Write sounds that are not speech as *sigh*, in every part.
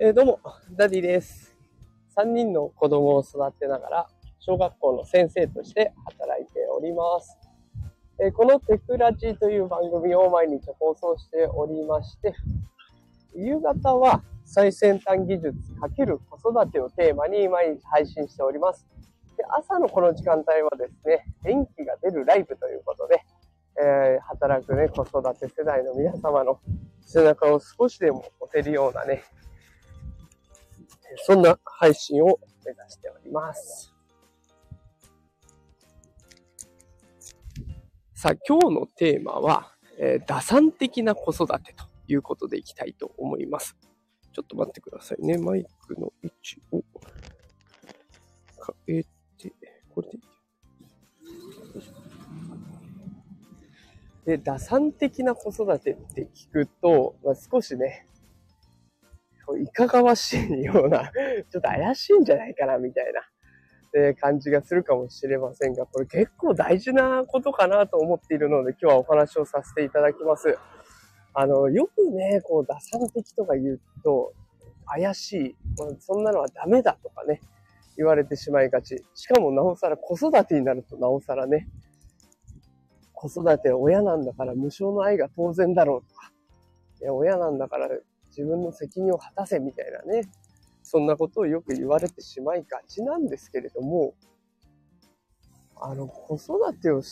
えー、どうも、ダディです。3人の子供を育てながら、小学校の先生として働いております。えーこのテクラジという番組を毎日放送しておりまして、夕方は最先端技術×子育てをテーマに毎日配信しております。で朝のこの時間帯はですね、元気が出るライブということで、えー働くね、子育て世代の皆様の背中を少しでも押せるようなね、そんな配信を目指しております。さあ、今日のテーマは、えー打算的な子育てということでいきたいと思います。ちょっと待ってくださいね。マイクの位置を変えて、これでいい？で、打算的な子育てって聞くと、まあ、少しね、いかがわしいような、*laughs* ちょっと怪しいんじゃないかな、みたいな、え感じがするかもしれませんが、これ結構大事なことかなと思っているので、今日はお話をさせていただきます。あの、よくね、こう、打算的とか言うと、怪しい、そんなのはダメだとかね、言われてしまいがち。しかもなおさら子育てになるとなおさらね、子育て親なんだから無償の愛が当然だろうとか、親なんだから自分の責任を果たせみたいなね、そんなことをよく言われてしまいがちなんですけれども、あの、子育てを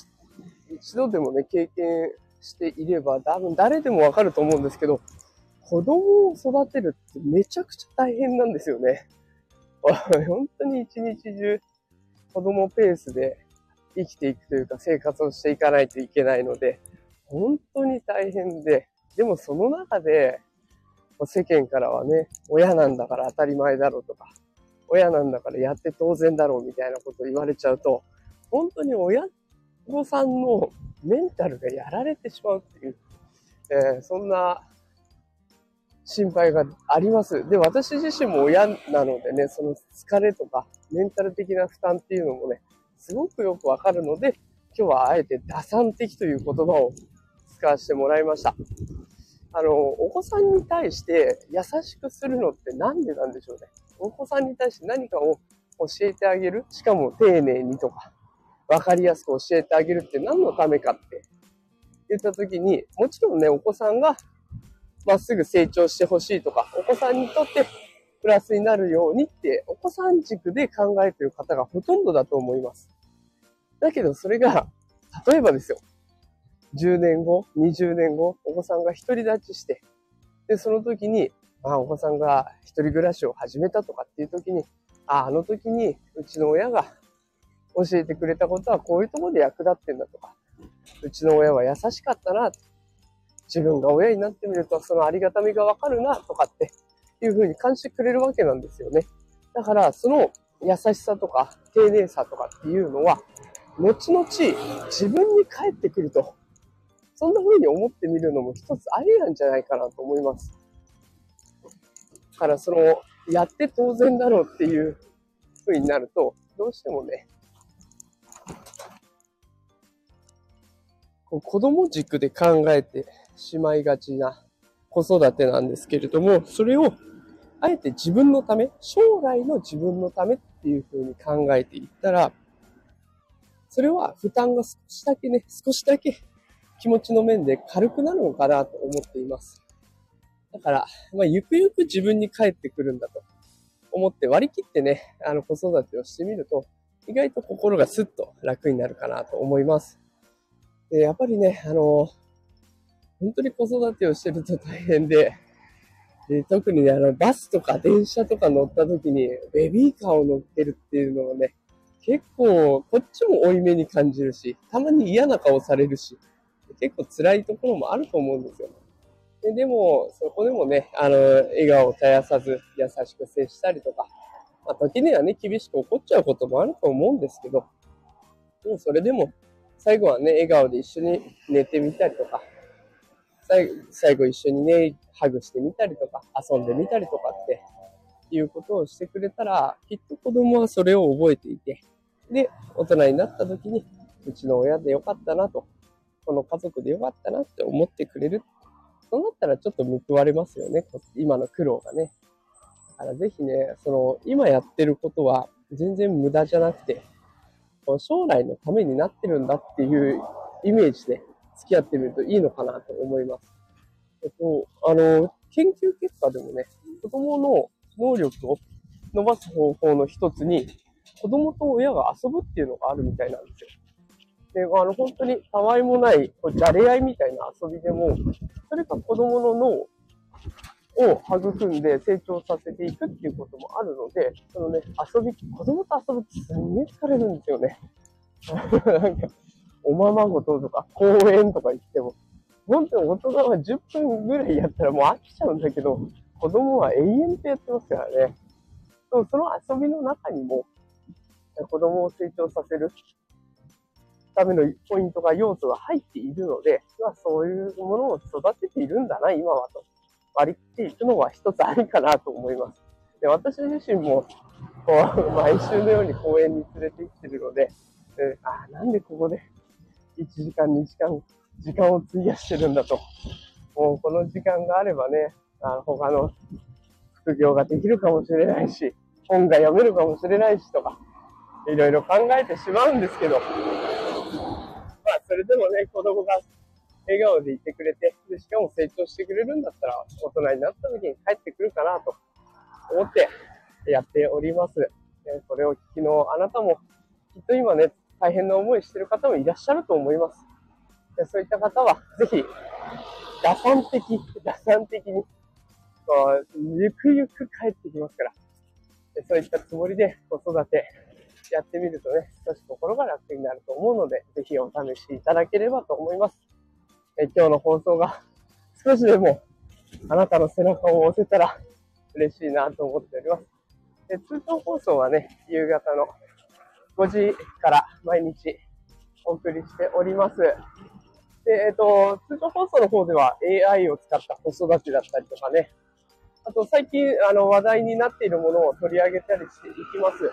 一度でもね、経験していれば、多分誰でもわかると思うんですけど、子供を育てるってめちゃくちゃ大変なんですよね。*laughs* 本当に一日中子供ペースで生きていくというか生活をしていかないといけないので、本当に大変で、でもその中で、世間からはね、親なんだから当たり前だろうとか、親なんだからやって当然だろうみたいなことを言われちゃうと、本当に親御さんのメンタルがやられてしまうっていう、えーそんな心配があります。で、私自身も親なのでね、その疲れとかメンタル的な負担っていうのもね、すごくよくわかるので、今日はあえて打算的という言葉を使わせてもらいました。あの、お子さんに対して優しくするのってなんでなんでしょうね。お子さんに対して何かを教えてあげる？しかも丁寧にとか、わかりやすく教えてあげるって何のためかって言った時に、もちろんね、お子さんがまっすぐ成長してほしいとか、お子さんにとってプラスになるようにって、お子さん軸で考えてる方がほとんどだと思います。だけどそれが、例えばですよ、10年後、20年後、お子さんが独り立ちして、で、その時に、あ、お子さんが一人暮らしを始めたとかっていう時に、あ、あの時にうちの親が教えてくれたことはこういうとこで役立ってんだとか、うちの親は優しかったな、自分が親になってみるとそのありがたみがわかるなとかっていう風に感じてくれるわけなんですよね。だからその優しさとか丁寧さとかっていうのは後々自分に返ってくるとそんな風に思ってみるのも一つありなんじゃないかなと思います。だからそのやって当然だろうっていう風になるとどうしてもねこう子供軸で考えてしまいがちな子育てなんですけれども、それをあえて自分のため、将来の自分のためっていう風に考えていったら、それは負担が少しだけね、少しだけ気持ちの面で軽くなるのかなと思っています。だから、まあ、ゆくゆく自分に返ってくるんだと思って割り切ってね、あの子育てをしてみると、意外と心がスッと楽になるかなと思います。でやっぱりね、あの、本当に子育てをしてると大変で、で特にね、あの、バスとか電車とか乗った時に、ベビーカーを乗ってるっていうのはね、結構、こっちも負い目に感じるし、たまに嫌な顔されるし、結構辛いところもあると思うんですよ。ででも、そこでもね、あの、笑顔を絶やさず、優しく接したりとか、まあ、時にはね、厳しく怒っちゃうこともあると思うんですけど、でもそれでも、最後はね、笑顔で一緒に寝てみたりとか、最後最後一緒にね、ハグしてみたりとか、遊んでみたりとかっていうことをしてくれたら、きっと子供はそれを覚えていて、で、大人になった時に、うちの親でよかったなと、この家族でよかったなって思ってくれる。そうなったらちょっと報われますよね、今の苦労がね。だからぜひね、その、今やってることは全然無駄じゃなくて、将来のためになってるんだっていうイメージで付き合ってみるといいのかなと思います。えっと、あの、研究結果でもね、子供の能力を伸ばす方法の一つに、子供と親が遊ぶっていうのがあるみたいなんですよ。で、あの、本当にたわいもない、こうじゃれ合いみたいな遊びでも、それが子供の脳を育んで成長させていくっていうこともあるので、そのね、遊び、子供と遊ぶってすんげえ疲れるんですよね。*laughs* なんか、おままごととか公園とか行っても、本当に大人は10分ぐらいやったらもう飽きちゃうんだけど、子供は永遠とやってますからね。その遊びの中にも、子供を成長させるためのポイントが、要素が入っているので、まあ、そういうものを育てているんだな、今はと。割り切っていくのは一つありかなと思います。で私自身も、こう、毎週のように公園に連れて行ってるので、えあ、なんでここで1時間、2時間、時間を費やしてるんだと。もうこの時間があればね、あの他の副業ができるかもしれないし、本が読めるかもしれないしとか、いろいろ考えてしまうんですけど、それでもね、子供が笑顔でいてくれて、で、しかも成長してくれるんだったら、大人になった時に帰ってくるかなと思ってやっております。それを聞きのあなたも、きっと今ね、大変な思いしてる方もいらっしゃると思います。でそういった方は、ぜひ、打算的、打算的に、ゆくゆく帰ってきますから、そういったつもりで子育てやってみるとね、少し心が楽になると思うので、ぜひお試しいただければと思います。え今日の放送が *laughs* 少しでもあなたの背中を押せたら嬉しいなと思っております。で通常放送はね、夕方の5時から毎日お送りしております。で、えっ、と、通常放送の方では AI を使った子育てだったりとかね、あと最近あの話題になっているものを取り上げたりしていきます。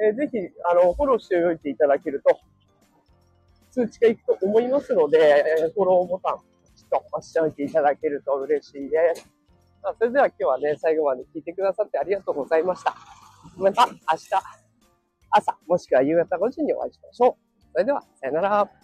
えー、ぜひ、あの、フォローしておいていただけると、通知がいくと思いますので、フォローボタン、ちょっと押しておいていただけると嬉しいです。それでは今日はね、最後まで聞いてくださってありがとうございました。また明日、朝、もしくは夕方5時にお会いしましょう。それでは、さよなら。